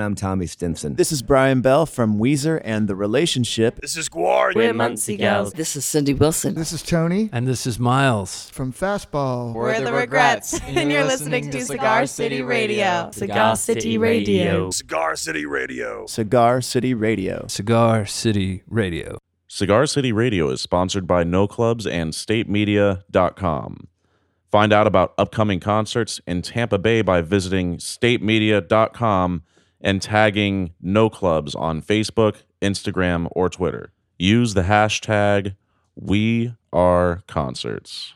I'm Tommy Stinson. This is Brian Bell from Weezer and The Relationship. This is Gwar. We're Muncie Gals. This is Cindy Wilson. This is Tony And this is Miles. from Fastball. We're the Regrets, and you're listening to Cigar City Radio. Cigar City Radio. Cigar City Radio. Cigar City Radio. Cigar City Radio. Cigar City Radio is sponsored by No Clubs and StateMedia.com. Find out about upcoming concerts in Tampa Bay by visiting StateMedia.com and tagging No Clubs on Facebook, Instagram, or Twitter. Use the hashtag WeAreConcerts.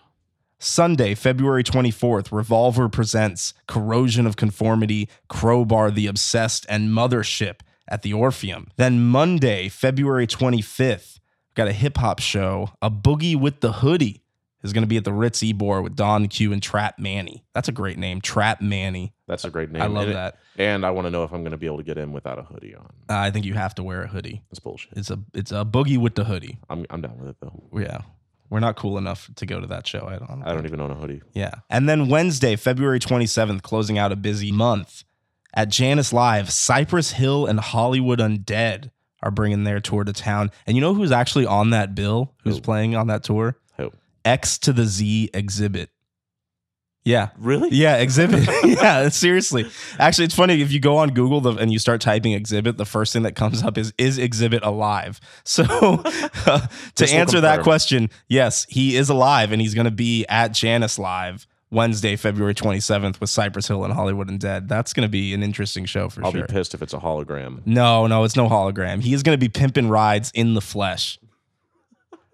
Sunday, February 24th, Revolver presents Corrosion of Conformity, Crowbar the Obsessed, and Mothership at the Orpheum. Then Monday, February 25th, got a hip hop show. A Boogie with the Hoodie is going to be at the Ritz Ybor with Don Q and Trap Manny. That's a great name, Trap Manny. That's a great name. I love And it- that. And I want to know if I'm going to be able to get in without a hoodie on. Uh, I think you have to wear a hoodie. That's bullshit. It's a it's a Boogie with the Hoodie. I'm, I'm down with it, though. Yeah. We're not cool enough to go to that show. I don't. I don't even own a hoodie. Yeah. And then Wednesday, February 27th, closing out a busy month at Jannus Live, Cypress Hill and Hollywood Undead are bringing their tour to town. And you know who's actually on that bill? Who's Who? playing on that tour? X to the Z Xzibit. Yeah. Really? Yeah, Xzibit. yeah, seriously. Actually, it's funny if you go on Google the, and you start typing Xzibit, the first thing that comes up is is Xzibit alive. So uh, to answer that question, yes, he is alive and he's going to be at Jannus Live Wednesday, February 27th with Cypress Hill and Hollywood Undead. That's going to be an interesting show for sure. I'll be pissed if it's a hologram. No, no, it's no hologram. He is going to be pimping rides in the flesh.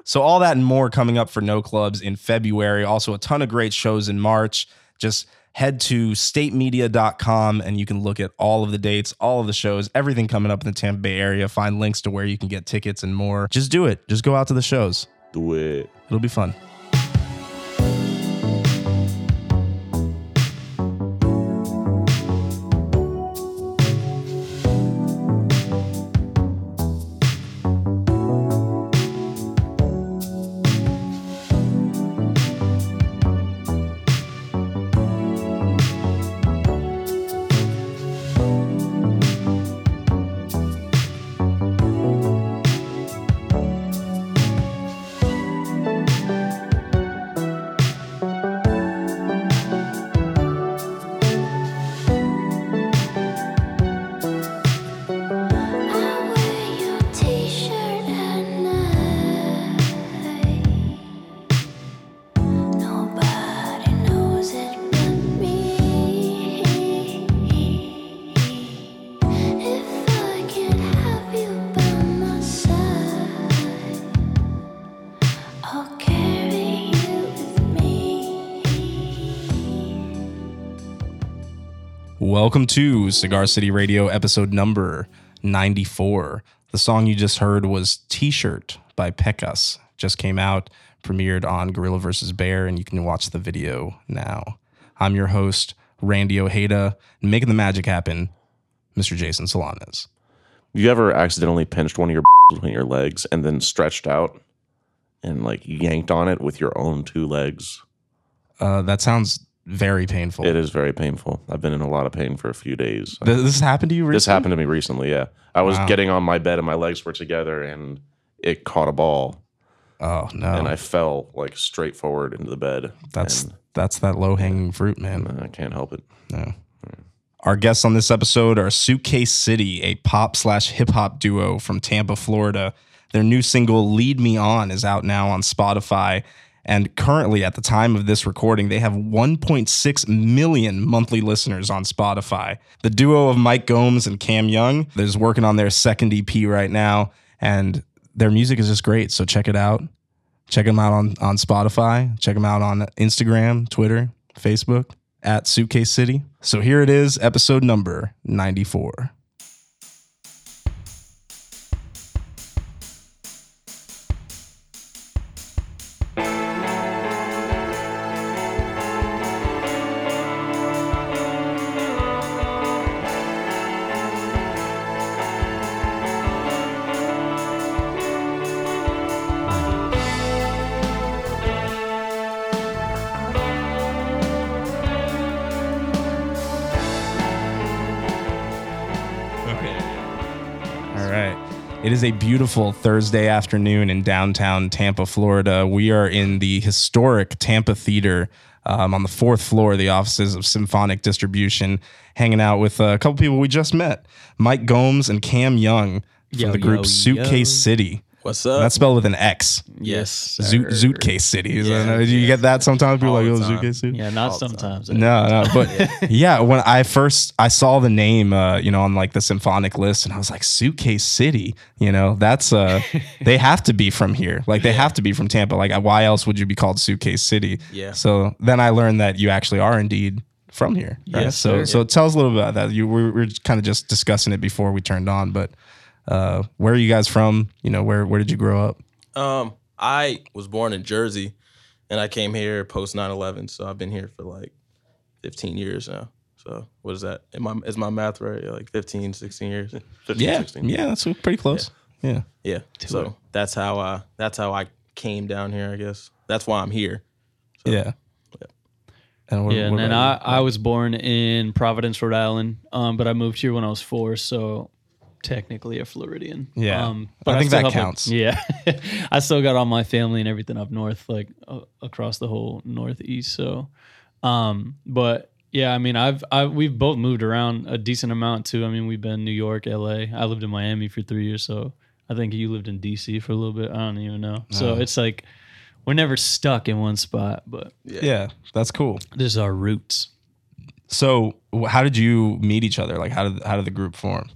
So all that and more coming up for No Clubs in February. Also a ton of great shows in March. Just head to statemedia.com and you can look at all of the dates, all of the shows, everything coming up in the Tampa Bay area, find links to where you can get tickets and more. Just do it. Just go out to the shows. Do it. It'll be fun. Welcome to Cigar City Radio episode number 94. The song you just heard was T-shirt by Pekas. Just came out, premiered on Gorilla vs. Bear, and you can watch the video now. I'm your host, Randy Ojeda, making the magic happen, Mr. Jason Solanas. You ever accidentally pinched one of your between your legs and then stretched out and like yanked on it with your own two legs? Uh, that sounds very painful. It is very painful. I've been in a lot of pain for a few days. Th- This happened to you recently? This happened to me recently. Yeah, I was Wow. getting on my bed and my legs were together and it caught a ball Oh no, and I fell like straight forward into the bed. that's and that's that low hanging fruit, man. I can't help it. No. Our guests on this episode are Suitcase City, a pop slash hip hop duo from Tampa, Florida. Their new single, Lead Me On, is out now on Spotify. And currently, at the time of this recording, they have 1.6 million monthly listeners on Spotify. The duo of Mike Gomes and Cam Young is working on their second EP right now. And their music is just great. So check it out. Check them out on, on Spotify. Check them out on Instagram, Twitter, Facebook at Suitcase City. So here it is, episode number 94. Is a beautiful Thursday afternoon in downtown Tampa, Florida. We are in the historic Tampa Theater um, on the fourth floor of the offices of Symphonic Distribution, hanging out with a couple people we just met Mike Gomes and Cam Young from Yo, the group yo, Suitcase yo. City. What's And up? that's spelled with an X. yes. Zoot, Zootcase City. Is Yeah, that- do you yeah. get that sometimes? People are All like, the oh. Zootcase City? Yeah, not All sometimes. No, no, but yeah, when I first I saw the name, uh, you know, on like the symphonic list, and I was like, Suitcase City, you know, that's uh, they have to be from here, like they have to be from Tampa. Like, why else would you be called Suitcase City? Yeah. So then I learned that you actually are indeed from here. Right? Yes, so sir. so tell us a little bit about that. You we were kind of just discussing it before we turned on, but uh, where are you guys from? You know, where where did you grow up? Um, I was born in Jersey, and I came here post 9/11, so I've been here for like 15 years now. So what is that? Am I, is my math right? Like 15, 16 years? 15, Yeah, 16. yeah, that's pretty close. Yeah. yeah. So that's how I that's how I came down here. I guess that's why I'm here. Yeah. And what- Yeah, what and then I, I was born in Providence, Rhode Island, um, but I moved here when I was four, so technically a Floridian. Yeah. um, I think still that counts. yeah, I still got all my family and everything up north, like uh, across the whole northeast. So, um, but yeah, I mean, I've I we've both moved around a decent amount too. I mean, we've been New York, L.A. I lived in Miami for three years, so I think you lived in D.C. for a little bit. I don't even know. So Oh. it's like we're never stuck in one spot, but Yeah, that's cool. this is our roots. So, how did you meet each other? Like, how did how did the group form?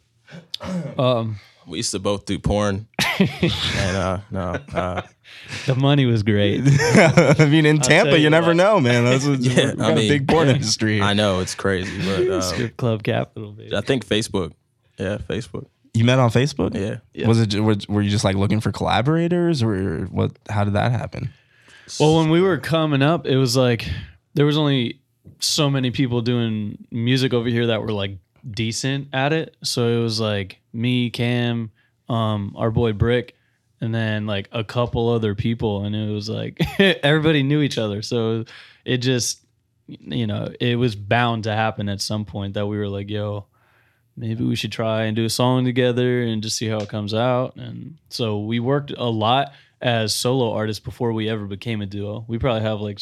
Um, We used to both do porn, and uh, no, uh, the money was great. I mean, in Tampa, you, you never what. know, man. That's what, Yeah, we got I a mean- big porn industry. I know it's crazy, but uh, Strip club capital, baby. I think Facebook. Yeah, Facebook. You met on Facebook. Yeah. Yeah. Was it? ju- Was, were you just like looking for collaborators, or what? How did that happen? Well, when we were coming up, it was like there was only so many people doing music over here that were like decent at it. So it was like me, Cam, um, our boy Brick, and then like a couple other people, and it was like everybody knew each other. So it just, you know, it was bound to happen at some point that we were like, yo. Maybe we should try and do a song together and just see how it comes out. And so we worked a lot as solo artists before we ever became a duo. We probably have like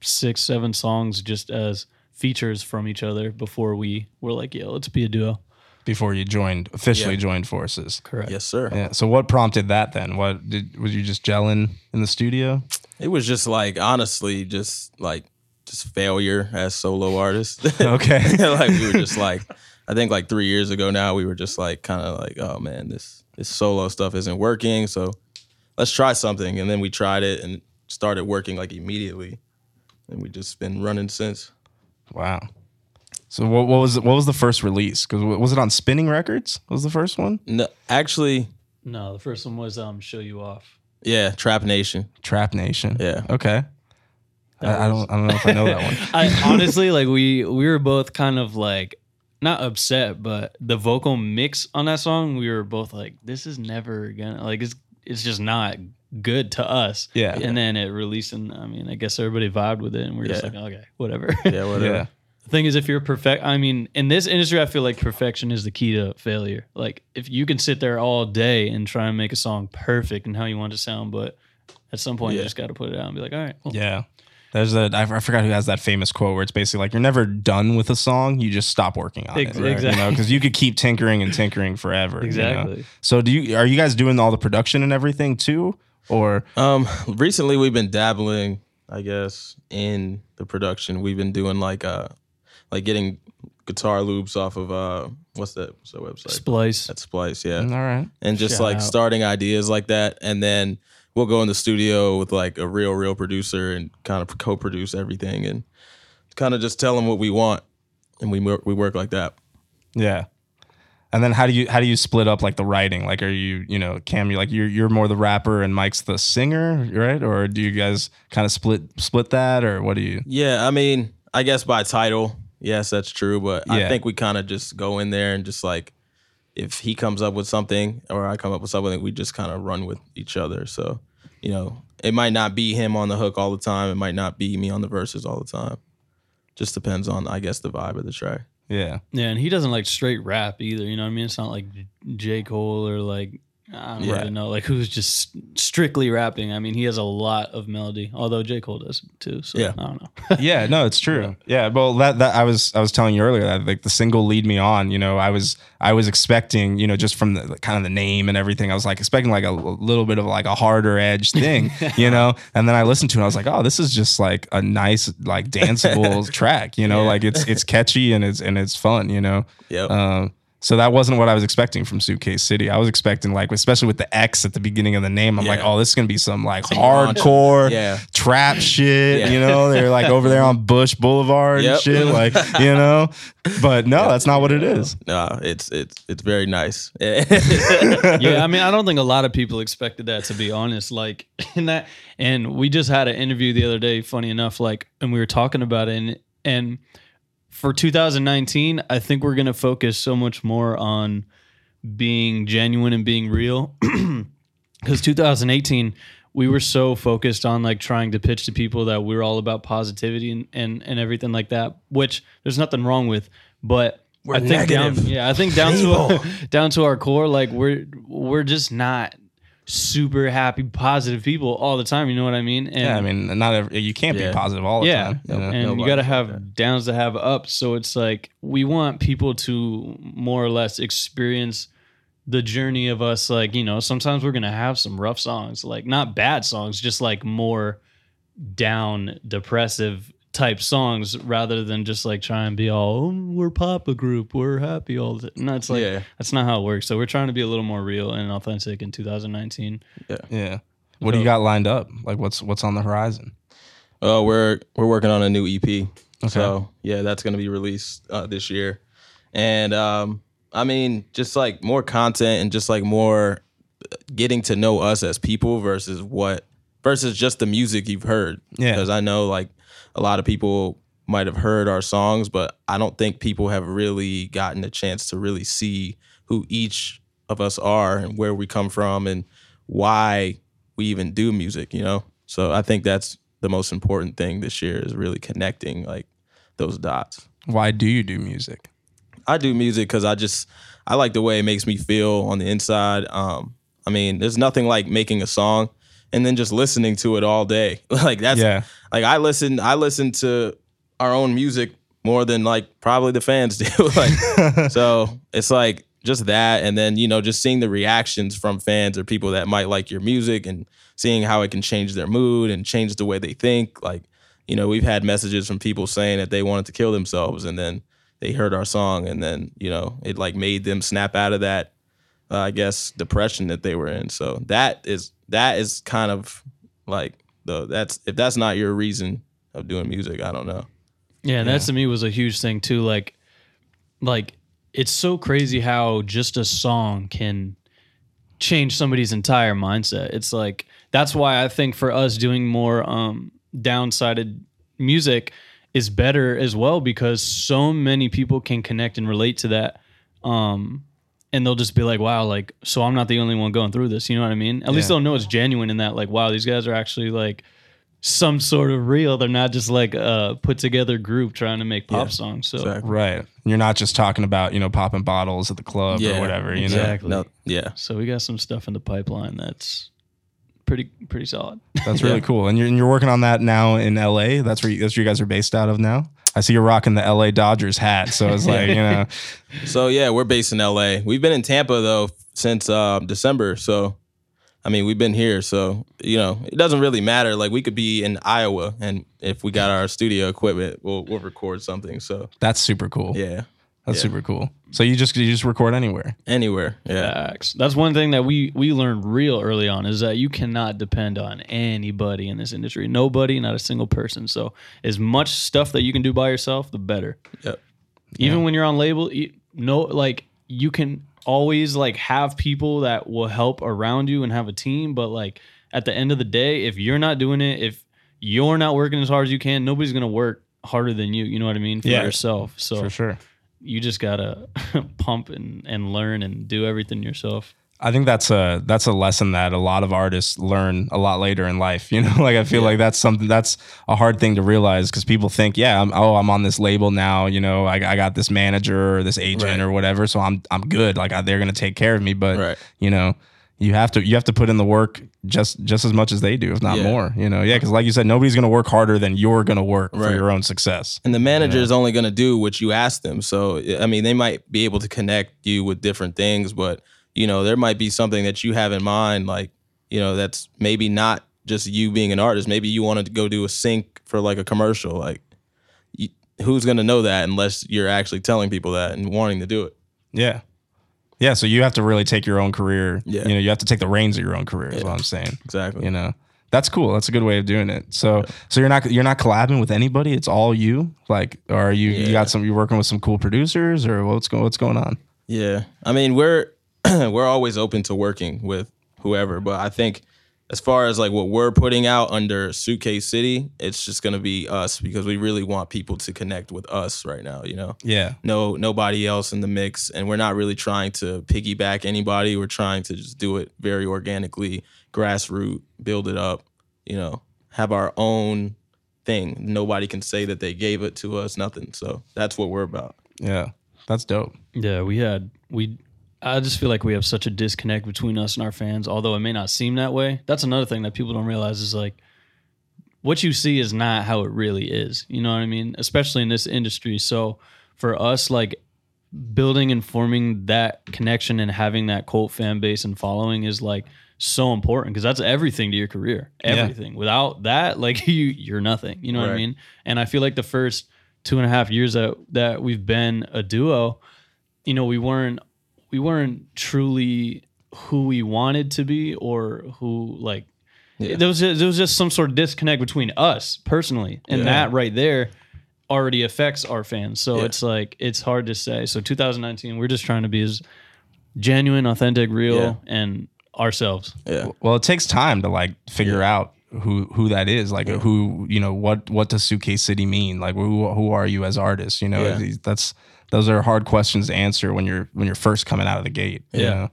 six, seven songs just as features from each other before we were like, yeah, let's be a duo. Before you joined officially Yeah. joined forces. Correct. Yes, sir. Yeah. So, what prompted that then? What did was you just gelling in the studio? It was just like honestly, just like just failure as solo artists. Okay. like we were just like, I think like three years ago now, we were just like kind of like, oh man, this this solo stuff isn't working, so let's try something. And then we tried it and started working like immediately, and we just been running since. Wow. So, what, what was what was the first release? Because was it on Spinnin' Records? Was the first one? No, actually, No, the first one was um Show You Off. yeah, Trap Nation. Trap Nation. Yeah. Okay. I, I don't. I don't know if I know that one. I honestly like we we were both kind of like not upset, but the vocal mix on that song, we were both like, this is never gonna like it's it's just not good to us. Yeah. And then it released and I mean, I guess everybody vibed with it and we are just Yeah. like, okay, whatever. Yeah, whatever. Yeah. The thing is, if you're perfect, I mean, in this industry, I feel like perfection is the key to failure. Like, if you can sit there all day and try and make a song perfect and how you want it to sound, but at some point, you Yeah. just got to put it out and be like, all right, well, Yeah. There's a I I forgot who has that famous quote where it's basically like you're never done with a song, you just stop working on Ex- it. You exactly. know, because you could keep tinkering and tinkering forever. you know? Exactly. So do you are you guys doing all the production and everything too? Or Um, recently we've been dabbling, I guess, in the production. We've been doing like uh, like getting guitar loops off of uh, what's that? What's that website? splice. That's Splice, yeah. all right. and just Shout like out. starting ideas like that and then we'll go in the studio with like a real real producer and kind of co-produce everything and kind of just tell them what we want and we we work like that Yeah. And then how do you how do you split up like the writing? Like are you, you know, Cam, you like you're you're more the rapper and Mike's the singer, right? Or do you guys kind of split split that or what do you yeah i mean i guess by title yes that's true but Yeah. i think we kind of just go in there and just like if he comes up with something or i come up with something we just kind of run with each other so you know it might not be him on the hook all the time it might not be me on the verses all the time just depends on i guess the vibe of the track Yeah. Yeah, and he doesn't like straight rap either. You know what I mean? It's not like J Cole or like I don't Yeah. really know like who's just strictly rapping. I mean, he has a lot of melody, although J Cole does too. So Yeah. I don't know. yeah, no, it's true. Yeah, well, that that I was I was telling you earlier that like the single "Lead Me On," you know, I was I was expecting, you know, just from the kind of the name and everything, I was like expecting like a little bit of like a harder edge thing, you know, and then I listened to it, I was like, oh, this is just like a nice like danceable track, you know, Yeah. like it's it's catchy and it's and it's fun, you know. Yeah. Um, so that wasn't what I was expecting from Suitcase City. I was expecting like, especially with the X at the beginning of the name, I'm like, oh, this is gonna be some like Some hardcore, Yeah. trap shit. Yeah. You know, they're like over there on Bush Boulevard and shit, like you know. But no, that's not what it is. No, it's it's it's very nice. yeah, I mean, I don't think a lot of people expected that to be honest. Like in that, and we just had an interview the other day. Funny enough, like, and we were talking about it, and and for 2019, I think we're gonna focus so much more on being genuine and being real, because 2018 we were so focused on like trying to pitch to people that we are all about positivity and and, and everything like that, which there's nothing wrong with, but. I think down, yeah, I think down to down to our core, like we're we're just not super happy, positive people all the time. You know what I mean? And, Yeah, I mean, not every, you can't Yeah. be positive all the yeah, time. you know? and you got to have that. downs to have ups. So it's like we want people to more or less experience the journey of us. Like you know, sometimes we're gonna have some rough songs, like not bad songs, just like more down, depressive type songs, rather than just like try and be all oh, we're pop a group, we're happy all the. No, it's like Yeah. that's not how it works. So we're trying to be a little more real and authentic in 2019. yeah. Yeah what do you got lined up? Like, what's what's on the horizon? Oh, we're we're working on a new EP. So yeah, that's gonna be released uh, this year, and um, I mean, just like more content and just like more getting to know us as people versus what versus just the music you've heard. Yeah. because I know like a lot of people might have heard our songs, but I don't think people have really gotten a chance to really see who each of us are and where we come from and why we even do music, you know? So I think that's the most important thing this year is really connecting like those dots. Why do you do music? I do music because I just I like the way it makes me feel on the inside. Um, I mean, there's nothing like making a song and then just listening to it all day. like that's Yeah. like I listen I listen to our own music more than like probably the fans do. like so it's like just that and then you know just seeing the reactions from fans or people that might like your music and seeing how it can change their mood and change the way they think like you know we've had messages from people saying that they wanted to kill themselves and then they heard our song and then you know it like made them snap out of that uh, i guess depression that they were in so that is that is kind of like the that's if that's not your reason of doing music i don't know Yeah, and that to me was a huge thing too. Like, like it's so crazy how just a song can change somebody's entire mindset. It's like that's why I think for us doing more um downsided music is better as well because so many people can connect and relate to that. Um and they'll just be like, wow, like, so I'm not the only one going through this. You know what I mean? At least they'll know it's genuine in that, like, wow, these guys are actually like some sort of real. They're not just like a put together group trying to make pop Yeah, songs. So exactly. Right. You're not just talking about, you know, popping bottles at the club Yeah, or whatever, you know. exactly. no yeah so we got some stuff in the pipeline that's pretty pretty solid. That's really cool. And you're, and you're working on that now in LA. That's where you, that's where you guys are based out of now. I see you're rocking the LA Dodgers hat. So it's like, you know, So yeah, we're based in LA. We've been in Tampa though since um, December. So I mean, we've been here. So you know, it doesn't really matter. Like we could be in Iowa, and if we got our studio equipment, we'll we'll record something. So that's super cool. yeah, That's yeah. super cool. So you just you just record anywhere. anywhere. Yeah, Facts. That's one thing that we we learned real early on is that you cannot depend on anybody in this industry. Nobody, not a single person. So as much stuff that you can do by yourself, the better. Yep. Even when you're on label, you, no, like you can always like have people that will help around you and have a team. But like at the end of the day, if you're not doing it, if you're not working as hard as you can, nobody's gonna work harder than you. You know what I mean for Yeah. yourself. So For sure. You just gotta pump and, and learn and do everything yourself. I think that's a that's a lesson that a lot of artists learn a lot later in life. You know, like I feel like that's something that's a hard thing to realize because people think, yeah, I'm, oh, I'm on this label now. You know, I, I got this manager or this agent Right. or whatever, so I'm I'm good. Like I, they're gonna take care of me. But Right. you know, you have to you have to put in the work just just as much as they do, if not Yeah. more. You know, yeah, because like you said, nobody's gonna work harder than you're gonna work for your own success. And the manager is only going to do what you ask them. So, I mean, they might be able to connect you with different things, but, you know, there might be something that you have in mind, like, you know, that's maybe not just you being an artist. Maybe you wanted to go do a sync for like a commercial. Like, you, who's going to know that unless you're actually telling people that and wanting to do it? Yeah. Yeah, so you have to really take your own career. Yeah. You know, you have to take the reins of your own career. Is what I'm saying. Exactly. You know, that's cool. That's a good way of doing it. So, so you're not you're not collabing with anybody. It's all you. Like, or are you you got some? You're working with some cool producers, or what's going what's going on? Yeah, I mean we're we're always open to working with whoever, but I think as far as like what we're putting out under Suitcase City, it's just gonna be us because we really want people to connect with us right now. You know, Yeah. no nobody else in the mix, and we're not really trying to piggyback anybody. We're trying to just do it very organically, grassroots, build it up. You know, have our own thing. Nobody can say that they gave it to us, nothing. So that's what we're about. Yeah. That's dope. Yeah, we had we. I just feel like we have such a disconnect between us and our fans, although it may not seem that way. That's another thing that people don't realize is like what you see is not how it really is. You know what I mean? Especially in this industry. So for us, like building and forming that connection and having that cult fan base and following is like so important because that's everything to your career. Everything. Without that, like you, you're nothing. You know what I mean? And I feel like the first two and a half years that that we've been a duo, you know, we weren't we weren't truly who we wanted to be or who like there was just, there was just some sort of disconnect between us personally, and Yeah. that right there already affects our fans. So Yeah. it's like it's hard to say. So 2019, we're just trying to be as genuine, authentic, real, Yeah. and ourselves. Yeah. Well, it takes time to like figure out who who that is. Like who you know what what does Suitcase City mean? Like who who are you as artists? You know, Yeah. that's those are hard questions to answer when you're when you're first coming out of the gate. you Yeah. know?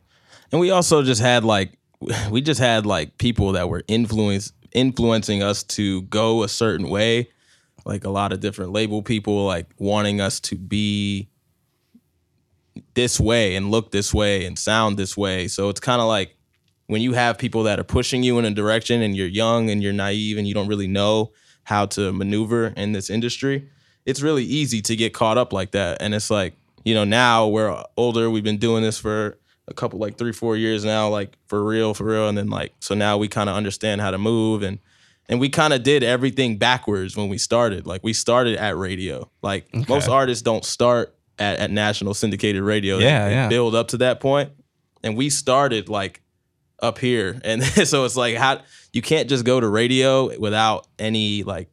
And we also just had like we just had like people that were influence influencing us to go a certain way. Like a lot of different label people like wanting us to be this way and look this way and sound this way. So it's kind of like when you have people that are pushing you in a direction and you're young and you're naive and you don't really know how to maneuver in this industry, it's really easy to get caught up like that. And it's like, you know, now we're older, we've been doing this for a couple like 3 4 years now like for real for real and then like so now we kind of understand how to move and and we kind of did everything backwards when we started. Like we started at radio. Like most artists don't start at, at national syndicated radio. Yeah, they yeah. build up to that point. And we started like up here. And so it's like how you can't just go to radio without any like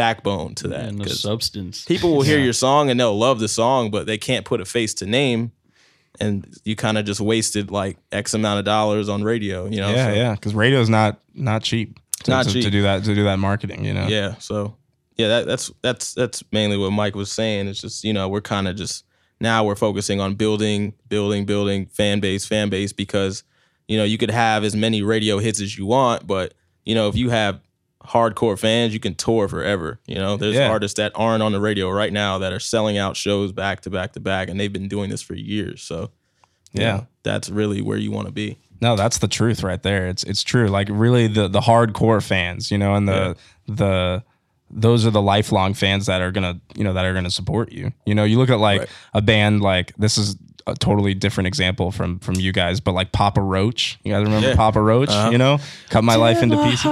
backbone to that. and no 'cause substance. people will hear your song and they'll love the song, but they can't put a face to name. And you kind of just wasted like X amount of dollars on radio, you know? yeah, so- yeah. Because radio's not not cheap. To, Not to, to do that to do that marketing. You know. Yeah. So yeah, that, that's that's that's mainly what Mike was saying. It's just you know we're kind of just now we're focusing on building, building, building fan base, fan base because you know you could have as many radio hits as you want, but you know if you have hardcore fans, you can tour forever. You know, there's Yeah. artists that aren't on the radio right now that are selling out shows back to back to back, and they've been doing this for years. So Yeah. know, that's really where you want to be. No, that's the truth right there. It's it's true. Like really the the hardcore fans, you know, and the the those are the lifelong fans that are gonna you know that are gonna support you. You know, you look at like Right. a band like this is a totally different example from from you guys, but like Papa Roach. You guys remember Yeah. Papa Roach? Uh-huh. You know, cut my life into pieces.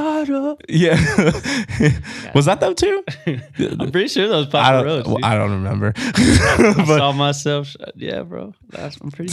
Yeah, was that them too? I'm pretty sure that was Papa don't. Roach. well. I don't remember. I saw myself. Yeah, bro. That's, I'm pretty.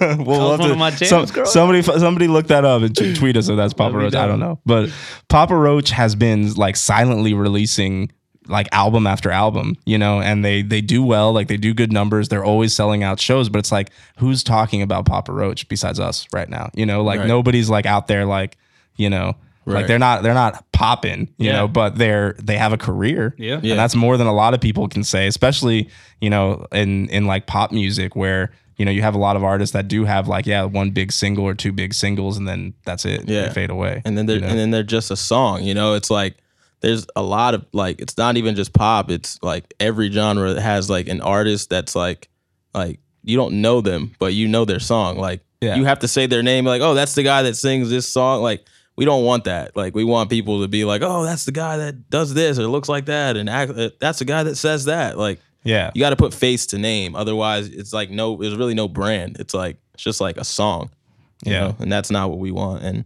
well, we'll have one to- of my jams some- growing somebody somebody look that up and t- tweet us if that's Papa Let me Roach. I don't know. know, but Papa Roach has been like silently releasing like album after album, you know, and they they do well, like they do good numbers. They're always selling out shows, but it's like who's talking about Papa Roach besides us right now? You know, like Right. nobody's like out there like you know. Like they're not they're not popping, you Yeah. know, but they're they have a career. Yeah. And Yeah. that's more than a lot of people can say, especially, you know, in in like pop music where you know, you have a lot of artists that do have like yeah one big single or two big singles, and then that's it. Yeah. they fade away. and then they're you know? and then they're just a song. You know, it's like there's a lot of like it's not even just pop. It's like every genre has like an artist that's like like you don't know them, but you know their song. Like Yeah. you have to say their name. Like oh, that's the guy that sings this song. Like we don't want that. Like we want people to be like oh, that's the guy that does this or looks like that, and act, uh, that's the guy that says that. Like yeah, you got to put face to name. Otherwise, it's like no, there's really no brand. It's like it's just like a song. you Yeah. know? and that's not what we want. And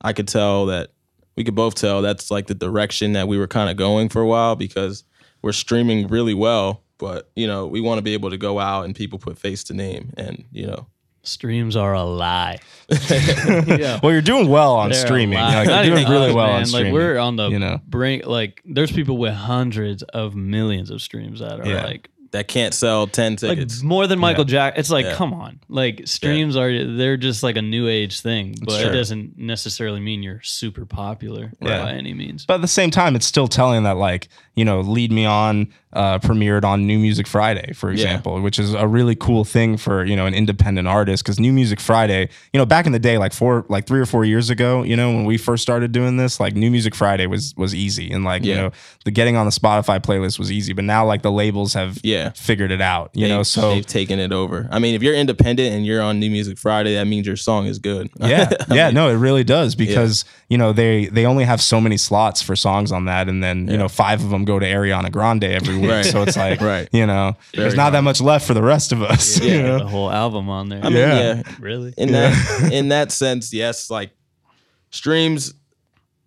I could tell that we could both tell that's like the direction that we were kind of going for a while because we're streaming really well, but you know we want to be able to go out and people put face to name, and you know Streams are a lie. yeah. Well, you're doing well on They're streaming. You're, like, you're doing really us, well man. on streaming. Like we're on the you know. brink. Like there's people with hundreds of millions of streams that are Yeah. like that can't sell ten like tickets. more than Michael Jack. It's like Yeah. come on, like streams are they're just like a new age thing, but Sure. it doesn't necessarily mean you're super popular Yeah. by any means. But at the same time, it's still telling that like you know, "Lead Me On" uh, premiered on New Music Friday, for example, which is a really cool thing for you know an independent artist because New Music Friday, you know, back in the day, like four, like three or four years ago, you know, when we first started doing this, like New Music Friday was was easy and like you know the getting on the Spotify playlist was easy, but now like the labels have Yeah. Figured it out, you They- know, so they've taken it over. I mean, if you're independent and you're on New Music Friday, that means your song is good. yeah yeah mean, no it really does because you know they they only have so many slots for songs on that and then you know five of them go to ariana grande every week Right. so it's like Right. you know there's not that much left for the rest of us you Yeah. know? the whole album on there. I mean, Yeah. yeah, really? in that in that sense, yes, like streams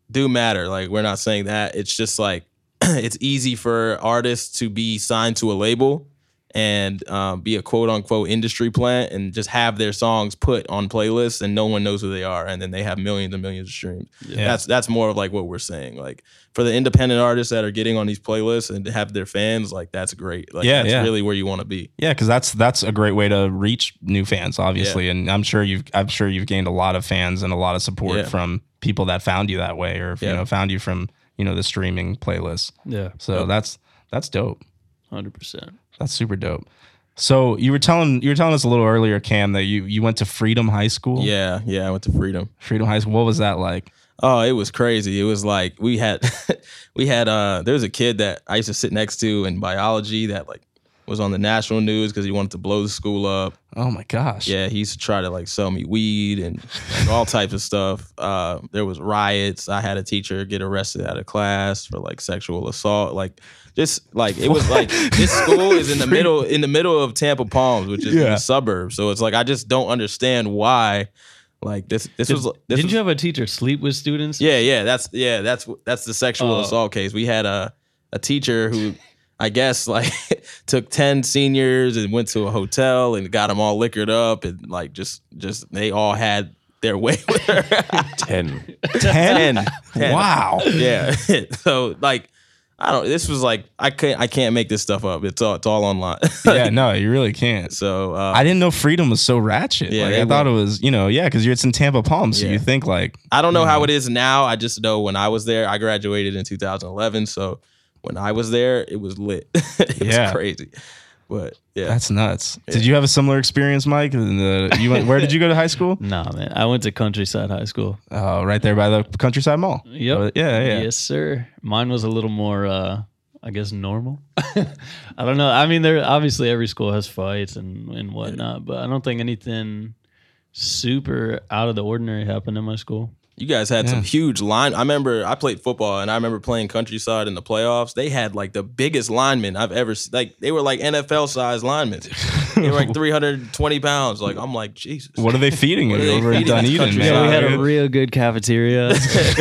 do matter. Like we're not saying that. It's just like it's easy for artists to be signed to a label and um, be a quote unquote industry plant and just have their songs put on playlists and no one knows who they are and then they have millions and millions of streams. That's that's more of like what we're saying. Like for the independent artists that are getting on these playlists and have their fans, like that's great. Like Yeah, that's yeah. really where you want to be. yeah because that's that's a great way to reach new fans obviously and i'm sure you've i'm sure you've gained a lot of fans and a lot of support Yeah. from people that found you that way or you know found you from you know the streaming playlist Yeah, so that's that's dope hundred percent. That's super dope. So you were telling you were telling us a little earlier, Cam, that you you went to Freedom High School. Yeah, yeah, I went to Freedom. Freedom High School. What was that like? Oh, it was crazy. It was like we had we had uh there was a kid that I used to sit next to in biology that like was on the national news because he wanted to blow the school up. Oh my gosh. Yeah, he used to try to like sell me weed and like, all types of stuff. Uh there was riots. I had a teacher get arrested out of class for like sexual assault. Like just like it was like this school is in the middle in the middle of Tampa Palms, which is in Yeah. the suburbs. So it's like I just don't understand why like this this was this Didn't was, you have a teacher sleep with students? yeah, yeah, that's yeah, that's that's the sexual Oh. assault case. We had a a teacher who I guess like took 10 seniors and went to a hotel and got them all liquored up and like just just they all had their way with her. 10. 10? 10. 10. Wow. Yeah. so like I don't this was like I can't I can't make this stuff up. It's all it's all online. yeah, no, you really can't. so uh, I didn't know Freedom was so ratchet. Yeah, like, I thought it was, you know, yeah, because you're it's in Tampa Palms, so Yeah. you think like, I don't know how it is now. I just know when I was there, I graduated in 2011. So when I was there, it was lit. it Yeah. was crazy. But yeah. that's nuts. Did you have a similar experience, Mike? In the, you went, where did you go to high school? Nah, man. I went to Countryside High School. Oh, right there by the Countryside Mall. Yep. Uh, yeah, yeah. Yes, sir. Mine was a little more, uh, I guess, normal. I don't know. I mean, there obviously every school has fights and and whatnot, but I don't think anything super out of the ordinary happened in my school. You guys had Yeah. some huge line. I remember I played football and I remember playing countryside in the playoffs. They had like the biggest linemen I've ever seen. Like they were like NFL sized linemen. they were like 320 pounds. Like I'm like, Jesus. What are they feeding you What are they over at feeding us Dunedin, man? Yeah, we had a real good cafeteria.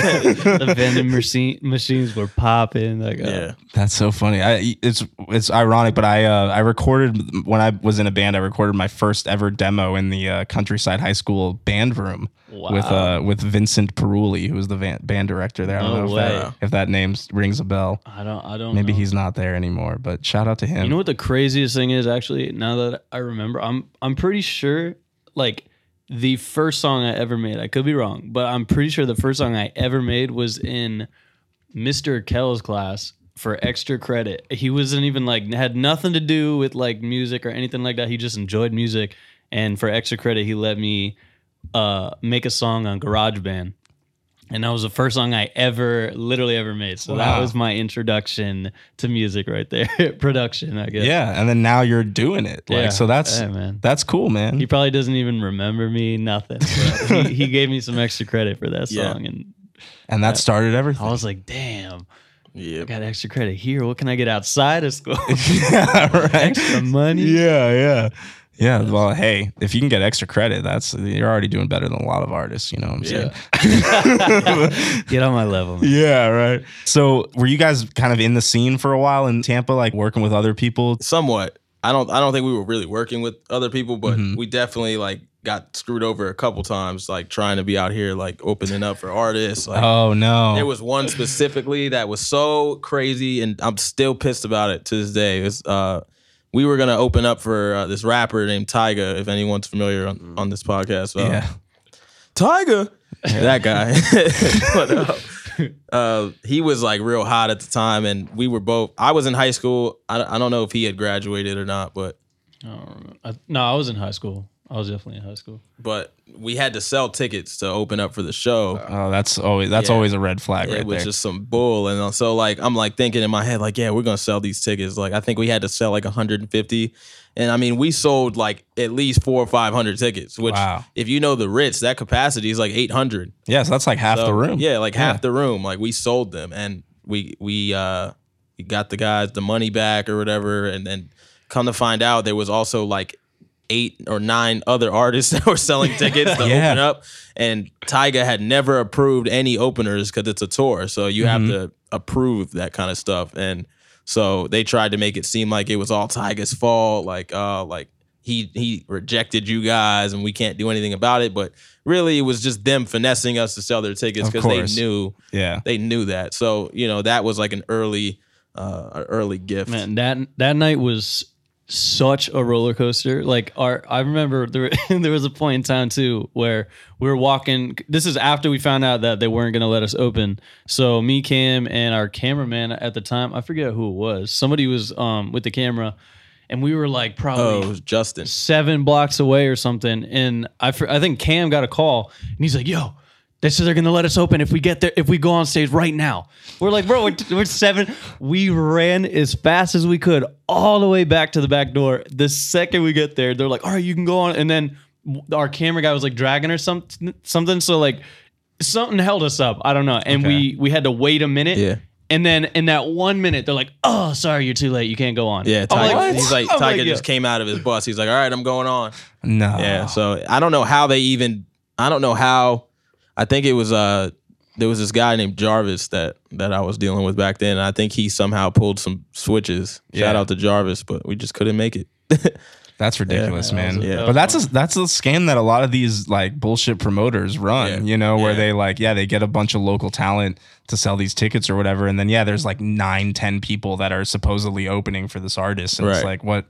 the vending machine machines were popping. Like, uh, Yeah. That's so funny. I it's it's ironic, but I uh, I recorded when I was in a band. I recorded my first ever demo in the uh, Countryside High School band room with uh with Vincent Peruli, who was the van, band director there. I don't No know if that, if that name rings a bell. I don't. I don't. Maybe know. he's not there anymore, but shout out to him. You know what the craziest thing is actually now that I remember I'm I'm pretty sure like the first song I ever made I could be wrong but I'm pretty sure the first song I ever made was in Mr. Kell's class for extra credit. He wasn't even like had nothing to do with like music or anything like that. He just enjoyed music and for extra credit, he let me uh, make a song on GarageBand. And that was the first song I ever, literally ever made. So that was my introduction to music right there, production, I guess. Yeah, and then now you're doing it. Like Yeah. so that's Yeah, man. that's cool, man. He probably doesn't even remember me, nothing. He, he gave me some extra credit for that Yeah. song, and and that started everything. I was like, "Damn, Yeah. Got extra credit here. What can I get outside of school? yeah, right. extra money? Yeah, yeah. Yeah, well, hey, if you can get extra credit, that's you're already doing better than a lot of artists, you know what I'm saying? Get on my level, man. Yeah, right. So, were you guys kind of in the scene for a while in Tampa like working with other people? somewhat. I don't I don't think we were really working with other people, but Mhm. we definitely like got screwed over a couple times, like trying to be out here like opening up for artists. Like Oh no. there was one specifically that was so crazy, and I'm still pissed about it to this day. It's uh we were gonna open up for uh, this rapper named Tyga, if anyone's familiar on, on this podcast. Uh, yeah. Tiger, that guy. but, uh, uh, he was like real hot at the time, and we were both. I was in high school. I, I don't know if he had graduated or not, but I don't remember. I, no, I was in high school. I was definitely in high school. but we had to sell tickets to open up for the show. Oh, that's always that's Yeah. always a red flag it right was there. just some bull, and uh, so like I'm like thinking in my head, like yeah, we're gonna sell these tickets. Like I think we had to sell like 150, and I mean we sold like at least four or five hundred tickets. Which Wow. if you know the Ritz, that capacity is like 800. yeah, so that's like half So, the room. Yeah, like Yeah. half the room. Like we sold them and we we uh we got the guys the money back or whatever and then come to find out there was also like eight or nine other artists that were selling tickets to Yeah. open up and Tyga had never approved any openers cuz it's a tour. So you Mm-hmm. have to approve that kind of stuff and so they tried to make it seem like it was all Tyga's fault like uh like he he rejected you guys and we can't do anything about it but really it was just them finessing us to sell their tickets because they knew Yeah. they knew that so you know that was like an early uh early gift Man, that that night was such a roller coaster. Like our, I remember there there was a point in time too where we were walking. This is after we found out that they weren't going to let us open. So me, Cam, and our cameraman at the time, I forget who it was. Somebody was um with the camera, and we were like probably oh it was justin seven blocks away or something. And I, I think Cam got a call and he's like, yo, they said they're gonna let us open if we get there, if we go on stage right now. We're like, bro, we're, we're seven. We ran as fast as we could all the way back to the back door. The second we get there, they're like, all right, you can go on. And then our camera guy was like dragging or something, something. So like something held us up. I don't know. And we we had to wait a minute. Yeah. And then in that one minute, they're like, "Oh, sorry, you're too late. You can't go on." yeah I'm like, he's like I'm Tyga like, just "Yo." came out of his bus he's like all right i'm going on No. yeah so i don't know how they even i don't know how i think it was uh there was this guy named Jarvis that that I was dealing with back then. And I think he somehow pulled some switches. Shout out to Jarvis, but we just couldn't make it. That's ridiculous, Yeah, man. yeah. But that's a, that's a scam that a lot of these like bullshit promoters run. Yeah. You know, where Yeah. they like, yeah, they get a bunch of local talent to sell these tickets or whatever, and then yeah, there's like nine, ten people that are supposedly opening for this artist, and it's like what,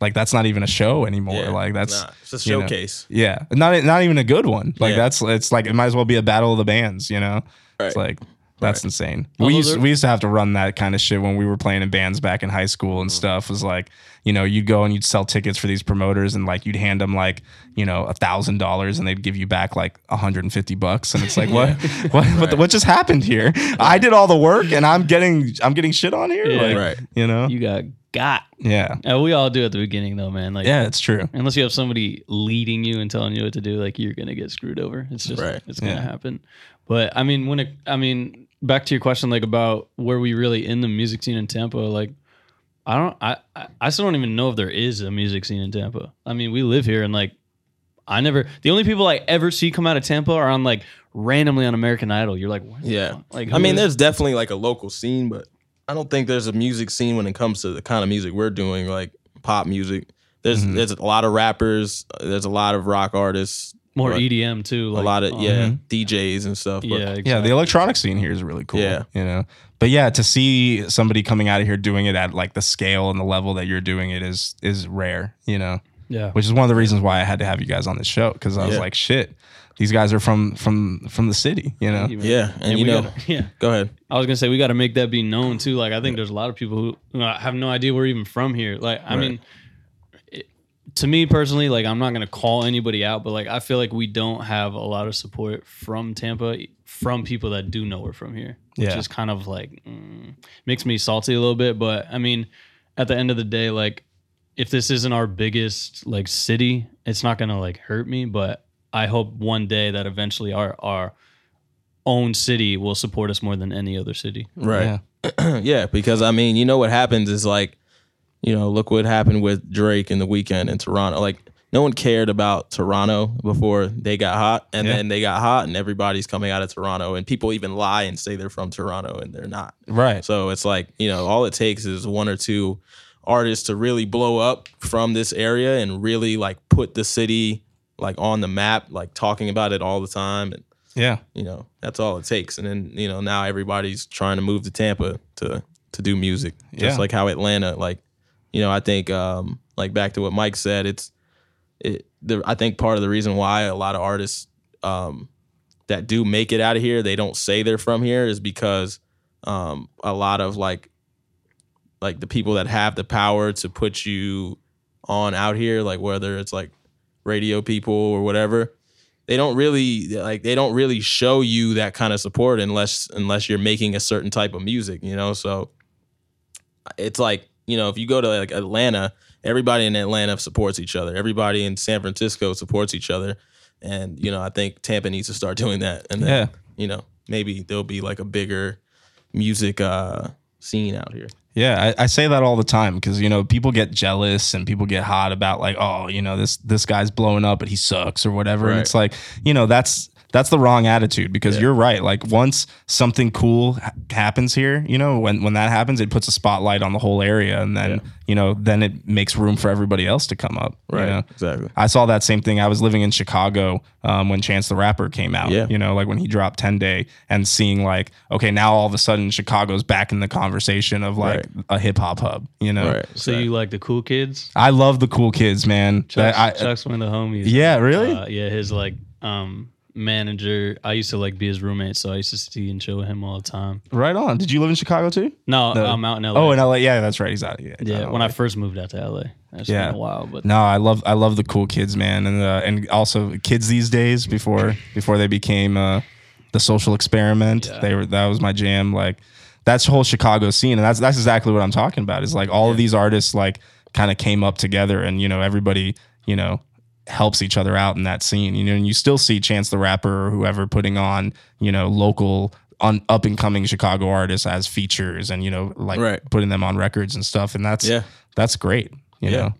like that's not even a show anymore. Yeah, like that's nah, it's a you know, showcase. yeah, not not even a good one. Like Yeah. that's it's like it might as well be a battle of the bands. You know, it's like. That's insane. Although We used, we used to have to run that kind of shit when we were playing in bands back in high school Mm-hmm. and stuff. Was like, you know, you'd go and you'd sell tickets for these promoters and like you'd hand them like, you know, a thousand dollars and they'd give you back like 150 bucks. And it's like, what, what, what, the- what just happened here? I did all the work and I'm getting, I'm getting shit on here. Yeah. Like, Right. You know? You got got. yeah. Uh, we all do at the beginning though, man. Like Yeah, it's true. unless you have somebody leading you and telling you what to do, like you're gonna get screwed over. It's just Right. it's gonna Yeah. happen. But I mean, when it, I mean, back to your question, like about where we really in the music scene in Tampa, like I don't, I, I, I still don't even know if there is a music scene in Tampa. I mean, we live here and like. I never. The only people I ever see come out of Tampa are on like randomly on American Idol. You're like, what Yeah. Like, I mean, is- there's definitely like a local scene, but I don't think there's a music scene when it comes to the kind of music we're doing, like pop music. There's Mm-hmm. there's a lot of rappers. uh, There's a lot of rock artists. more but EDM too. Like, a lot of um, yeah DJs and stuff. But yeah, Yeah, the electronic scene here is really cool. Yeah. You know? But yeah, to see somebody coming out of here doing it at like the scale and the level that you're doing it is is rare, you know? yeah. which is one of the reasons why I had to have you guys on this show because I was Yeah. like, shit, these guys are from from from the city, you know. yeah, and, you we know, gotta- yeah. go ahead. I was gonna say we got to make that be known too. Like I think there's a lot of people who you know, have no idea we're even from here. Like I Right. mean, it, to me personally, like I'm not gonna call anybody out, but like I feel like we don't have a lot of support from Tampa from people that do know we're from here, which Yeah. is kind of like mm, makes me salty a little bit. But I mean, at the end of the day, like if this isn't our biggest like city, it's not gonna like hurt me. But I hope one day that eventually our our own city will support us more than any other city. Right. Yeah. because I mean, you know what happens is like, you know, look what happened with Drake in the Weeknd in Toronto. Like, no one cared about Toronto before they got hot, and Yeah. then they got hot, and everybody's coming out of Toronto, and people even lie and say they're from Toronto, and they're not. Right. So it's like, you know, all it takes is one or two artists to really blow up from this area and really like put the city like on the map, like talking about it all the time. And, Yeah. you know, that's all it takes. And then, you know, now everybody's trying to move to Tampa to to do music. Just Yeah. like how Atlanta, like, you know, I think um like back to what Mike said, it's it the I think part of the reason why a lot of artists um that do make it out of here, they don't say they're from here is because um a lot of like like the people that have the power to put you on out here, like whether it's like radio people or whatever, they don't really like they don't really show you that kind of support unless unless you're making a certain type of music, you know. So it's like you know if you go to like Atlanta, everybody in Atlanta supports each other. Everybody in San Francisco supports each other, and you know I think Tampa needs to start doing that. And then, Yeah. you know maybe there'll be like a bigger music uh scene out here. Yeah, I, I say that all the time because you know people get jealous and people get hot about like, oh, you know this this guy's blowing up, but he sucks or whatever. And it's like, you know, that's that's the wrong attitude because Yeah. you're right. Like once something cool ha- happens here, you know, when when that happens, it puts a spotlight on the whole area, and then Yeah. you know, then it makes room for everybody else to come up. you Right. know? Exactly. I saw that same thing. I was living in Chicago um, when Chance the Rapper came out. Yeah. You know, like when he dropped 10 Day and seeing like, okay, now all of a sudden Chicago's back in the conversation of like Right. a hip hop hub, you know? Right. So you like the cool kids? I love the cool kids, man. Chuck's, I- I- Chuck's one of the homies. yeah, really? Uh, yeah, his like um manager. I used to like be his roommate, so I used to see and chill with him all the time. right on. Did you live in Chicago too? No, No. I'm out in LA. Oh, in LA. Yeah, that's right. He's out. Yeah. yeah, when. I first moved out to LA. That's Yeah. been a while, but No, I love I love the cool kids, man, and uh, and also kids these days before before they became uh, the social experiment. Yeah. They were that was my jam. Like that's the whole Chicago scene, and that's that's exactly what I'm talking about. Is like all of these artists like kind of came up together, and you know everybody you know helps each other out in that scene. You know, and you still see Chance the Rapper or whoever putting on you know local. On up and coming Chicago artists as features and you know like Right. putting them on records and stuff and that's Yeah. that's great you Yeah. know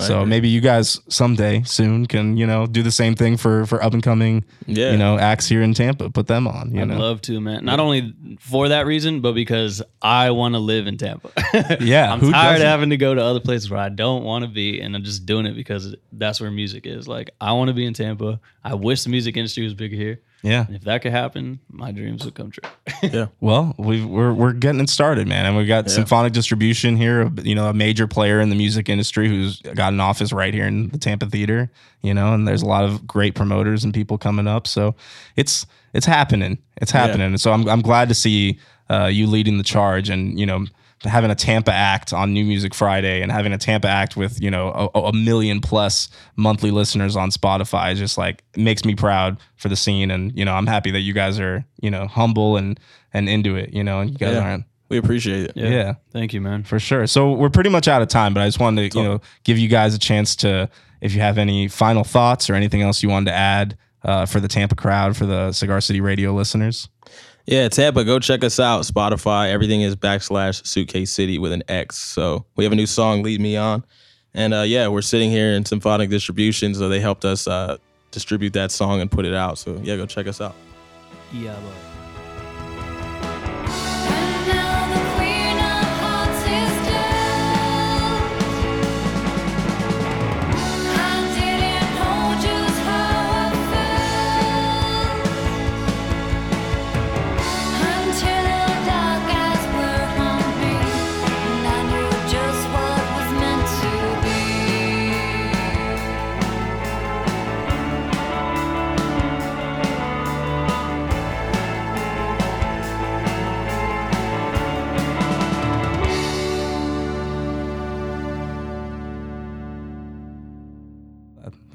I so agree. maybe you guys someday soon can you know do the same thing for for up and coming Yeah. you know acts here in Tampa. Put them on. You I'd know, love to, man. Not only for that reason, but because I want to live in Tampa. Yeah, I'm who tired of doesn't? having to go to other places where I don't want to be, and I'm just doing it because that's where music is. Like I want to be in Tampa. I wish the music industry was bigger here. Yeah. And if that could happen, my dreams would come true. yeah. Well, we we're we're getting it started, man, and we've got Symphonic Distribution here. You know, a major player in the music industry who's got an office right here in the Tampa Theater. You know, and there's a lot of great promoters and people coming up. So it's it's happening. It's happening. And so I'm I'm glad to see uh, you leading the charge, and you know. Having a Tampa act on New Music Friday and having a Tampa act with you know a, a million plus monthly listeners on Spotify is just like makes me proud for the scene and you know I'm happy that you guys are you know humble and and into it you know and you guys Yeah. aren't We appreciate it. yeah. Thank you, man. for sure so we're pretty much out of time but I just wanted to you know give you guys a chance to if you have any final thoughts or anything else you wanted to add uh, for the Tampa crowd for the Cigar City Radio listeners Yeah, Tampa, go check us out. Spotify, everything is backslash suitcase city with an X. So we have a new song, Lead Me On. And uh, yeah, we're sitting here in Symphonic Distribution, so they helped us uh, distribute that song and put it out. So yeah, go check us out. Yeah, but.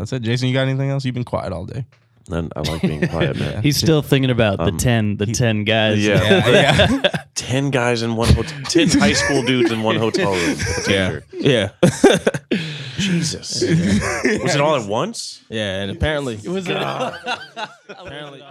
That's it. Jason, you got anything else? You've been quiet all day. And I like being quiet, man. He's still thinking about the Um, ten, the ten guys. Yeah. yeah. ten guys in one hotel. Ten high school dudes in one hotel room. with a Yeah, teacher. yeah, Jesus. Was it all at once? yeah. And apparently, It Was it? apparently,